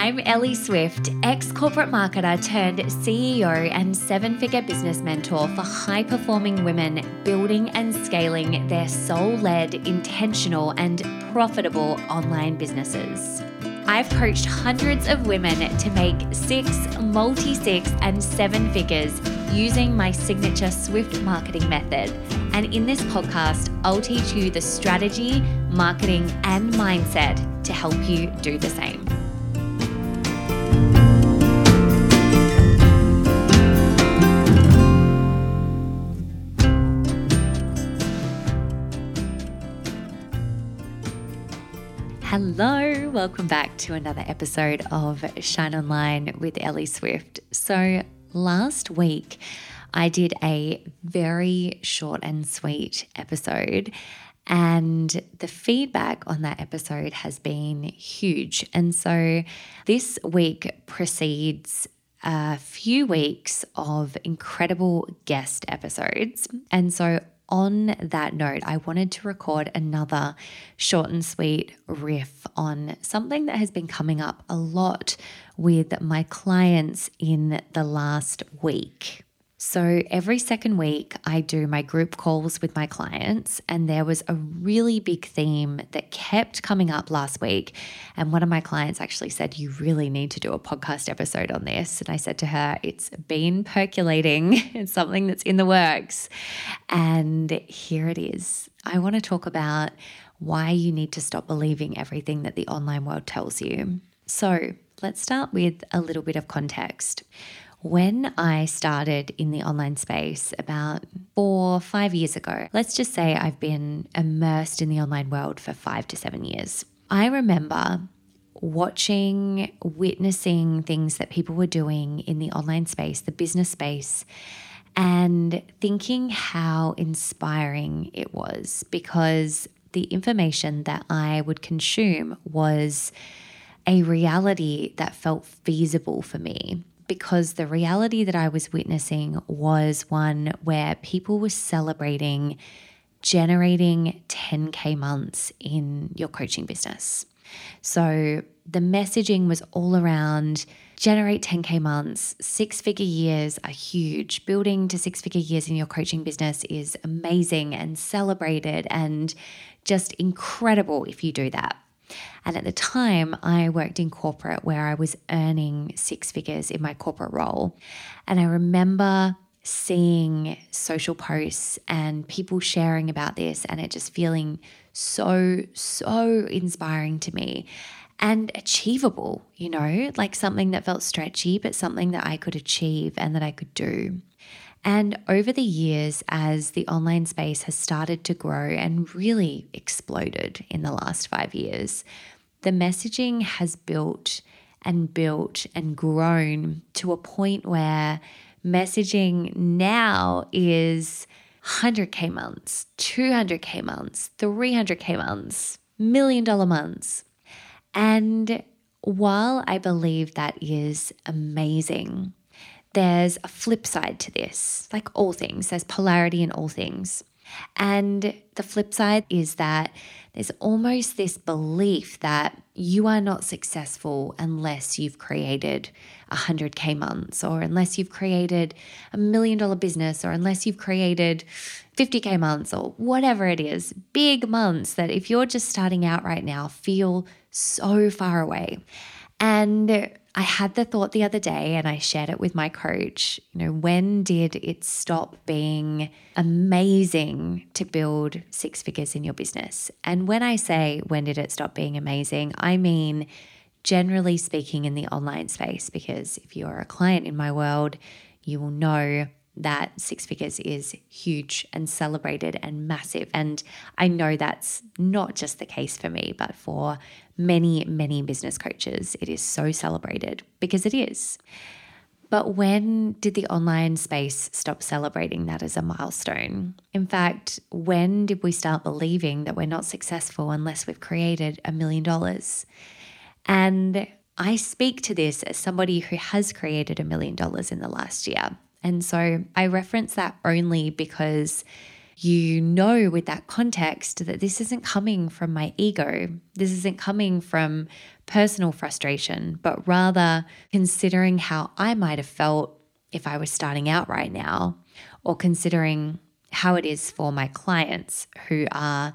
I'm Ellie Swift, ex corporate marketer turned CEO and seven figure business mentor for high performing women building and scaling their soul led, intentional, and profitable online businesses. I've coached hundreds of women to make six, multi six, and seven figures using my signature Swift marketing method. And in this podcast, I'll teach you the strategy, marketing, and mindset to help you do the same. Hello, welcome back to another episode of Shine Online with Ellie Swift. So, last week I did a very short and sweet episode, and the feedback on that episode has been huge. And so, this week precedes a few weeks of incredible guest episodes. And so on that note, I wanted to record another short and sweet riff on something that has been coming up a lot with my clients in the last week. So, every second week, I do my group calls with my clients, and there was a really big theme that kept coming up last week. And one of my clients actually said, You really need to do a podcast episode on this. And I said to her, It's been percolating, it's something that's in the works. And here it is. I want to talk about why you need to stop believing everything that the online world tells you. So, let's start with a little bit of context. When I started in the online space about four, five years ago, let's just say I've been immersed in the online world for five to seven years. I remember watching, witnessing things that people were doing in the online space, the business space, and thinking how inspiring it was because the information that I would consume was a reality that felt feasible for me because the reality that I was witnessing was one where people were celebrating generating 10K months in your coaching business. So the messaging was all around generate 10K months, six figure years are huge. Building to six figure years in your coaching business is amazing and celebrated and just incredible if you do that. And at the time, I worked in corporate where I was earning six figures in my corporate role. And I remember seeing social posts and people sharing about this, and it just feeling so, so inspiring to me and achievable, you know, like something that felt stretchy, but something that I could achieve and that I could do. And over the years, as the online space has started to grow and really exploded in the last five years, the messaging has built and built and grown to a point where messaging now is 100K months, 200K months, 300K months, million dollar months. And while I believe that is amazing, there's a flip side to this, like all things, there's polarity in all things. And the flip side is that there's almost this belief that you are not successful unless you've created 100K months, or unless you've created a million dollar business, or unless you've created 50K months, or whatever it is. Big months that if you're just starting out right now feel so far away. And I had the thought the other day and I shared it with my coach. You know, when did it stop being amazing to build six figures in your business? And when I say when did it stop being amazing, I mean generally speaking in the online space, because if you're a client in my world, you will know that six figures is huge and celebrated and massive. And I know that's not just the case for me, but for many, many business coaches, it is so celebrated because it is. But when did the online space stop celebrating that as a milestone? In fact, when did we start believing that we're not successful unless we've created a million dollars? And I speak to this as somebody who has created a million dollars in the last year. And so I reference that only because you know with that context that this isn't coming from my ego. This isn't coming from personal frustration, but rather considering how I might have felt if I was starting out right now, or considering how it is for my clients who are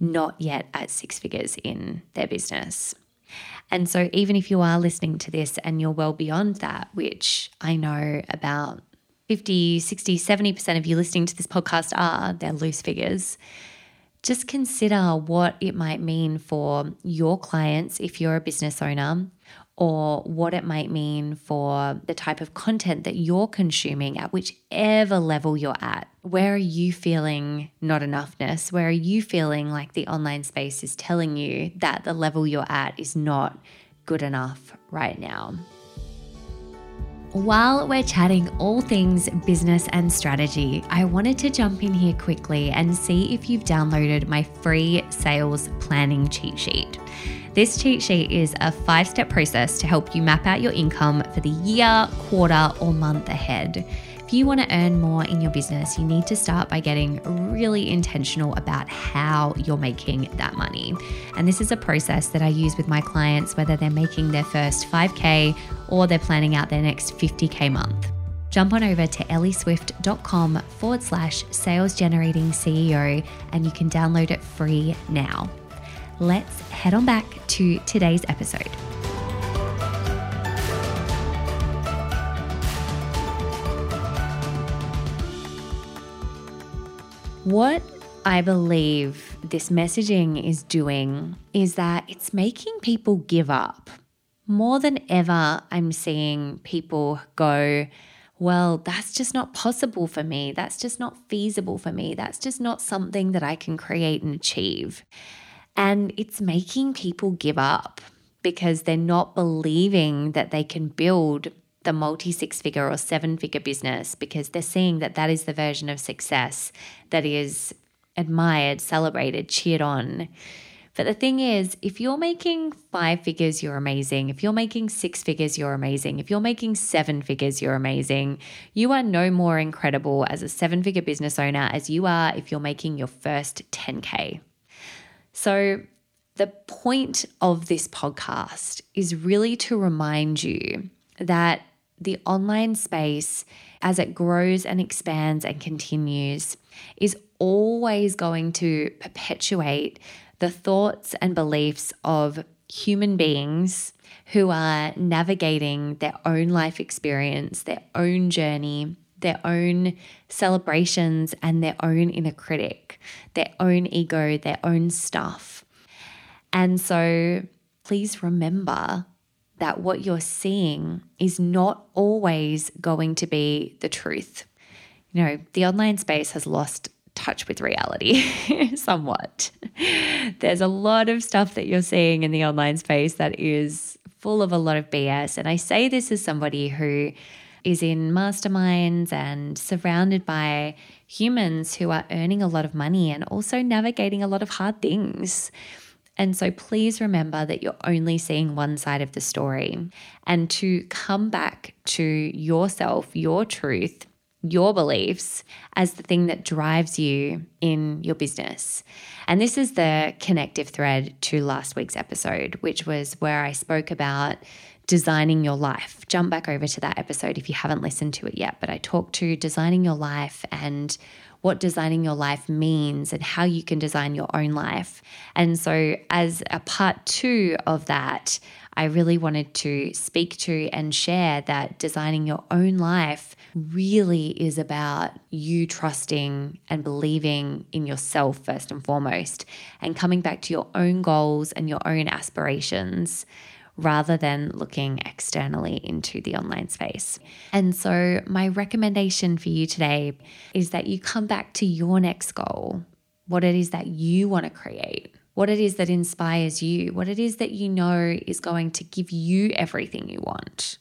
not yet at six figures in their business. And so, even if you are listening to this and you're well beyond that, which I know about 50, 60, 70% of you listening to this podcast are, they're loose figures. Just consider what it might mean for your clients if you're a business owner, or what it might mean for the type of content that you're consuming at whichever level you're at. Where are you feeling not enoughness? Where are you feeling like the online space is telling you that the level you're at is not good enough right now? While we're chatting all things business and strategy, I wanted to jump in here quickly and see if you've downloaded my free sales planning cheat sheet. This cheat sheet is a five step process to help you map out your income for the year, quarter, or month ahead. If you want to earn more in your business, you need to start by getting really intentional about how you're making that money. And this is a process that I use with my clients, whether they're making their first 5K or they're planning out their next 50K month. Jump on over to ellieswift.com forward slash sales generating CEO and you can download it free now. Let's head on back to today's episode. What I believe this messaging is doing is that it's making people give up. More than ever, I'm seeing people go, well, that's just not possible for me. That's just not feasible for me. That's just not something that I can create and achieve. And it's making people give up because they're not believing that they can build the multi six figure or seven figure business because they're seeing that that is the version of success that is admired, celebrated, cheered on. But the thing is, if you're making five figures, you're amazing. If you're making six figures, you're amazing. If you're making seven figures, you're amazing. You are no more incredible as a seven figure business owner as you are if you're making your first 10K. So, the point of this podcast is really to remind you that the online space, as it grows and expands and continues, is always going to perpetuate the thoughts and beliefs of human beings who are navigating their own life experience, their own journey, their own celebrations, and their own inner critic, their own ego, their own stuff. And so please remember that what you're seeing is not always going to be the truth. You know, the online space has lost touch with reality somewhat. There's a lot of stuff that you're seeing in the online space that is full of a lot of BS. And I say this as somebody who is in masterminds and surrounded by humans who are earning a lot of money and also navigating a lot of hard things. And so please remember that you're only seeing one side of the story and to come back to yourself, your truth, your beliefs as the thing that drives you in your business. And this is the connective thread to last week's episode, which was where I spoke about designing your life. Jump back over to that episode if you haven't listened to it yet. But I talked to designing your life and what designing your life means and how you can design your own life. And so, as a part two of that, I really wanted to speak to and share that designing your own life really is about you trusting and believing in yourself first and foremost, and coming back to your own goals and your own aspirations rather than looking externally into the online space. And so, my recommendation for you today is that you come back to your next goal, what it is that you want to create, what it is that inspires you, what it is that you know is going to give you everything you want.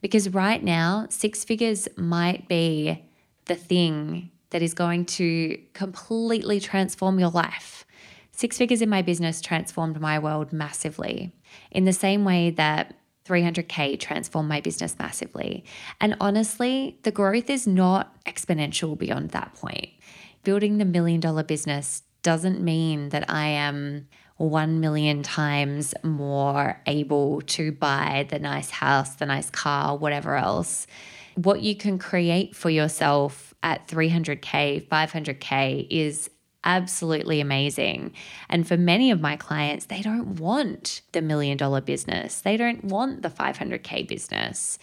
Because right now, six figures might be the thing that is going to completely transform your life. Six figures in my business transformed my world massively in the same way that 300K transformed my business massively. And honestly, the growth is not exponential beyond that point. Building the million dollar business doesn't mean that I am 1 million times more able to buy the nice house, the nice car, whatever else. What you can create for yourself at 300K, 500K is absolutely amazing. And for many of my clients, they don't want the million dollar business, they don't want the 500K business.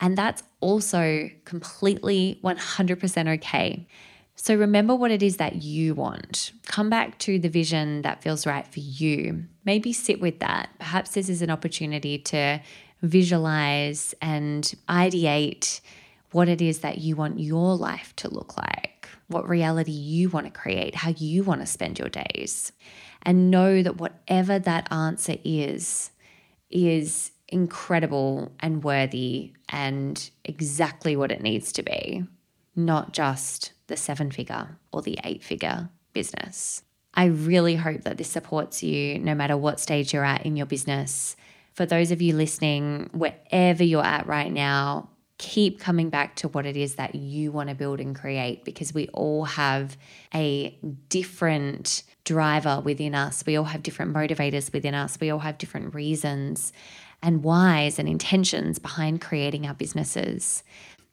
And that's also completely 100% okay. So remember what it is that you want. Come back to the vision that feels right for you. Maybe sit with that. Perhaps this is an opportunity to visualize and ideate what it is that you want your life to look like, what reality you want to create, how you want to spend your days. And know that whatever that answer is, is incredible and worthy and exactly what it needs to be, not just the seven figure or the eight figure business. I really hope that this supports you no matter what stage you're at in your business. For those of you listening, wherever you're at right now, keep coming back to what it is that you want to build and create because we all have a different driver within us. We all have different motivators within us. We all have different reasons and whys and intentions behind creating our businesses.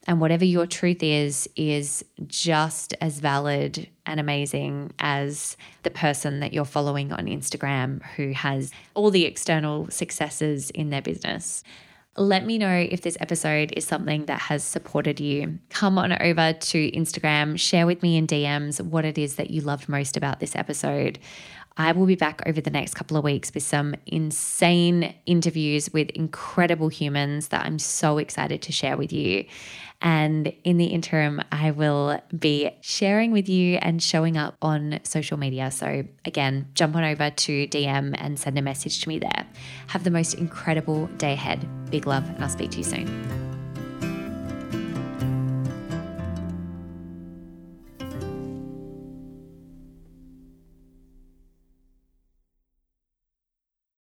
And whatever your truth is, is just as valid and amazing as the person that you're following on Instagram who has all the external successes in their business. Let me know if this episode is something that has supported you. Come on over to Instagram, share with me in DMs what it is that you loved most about this episode. I will be back over the next couple of weeks with some insane interviews with incredible humans that I'm so excited to share with you. And in the interim, I will be sharing with you and showing up on social media. So, again, jump on over to DM and send a message to me there. Have the most incredible day ahead. Big love, and I'll speak to you soon.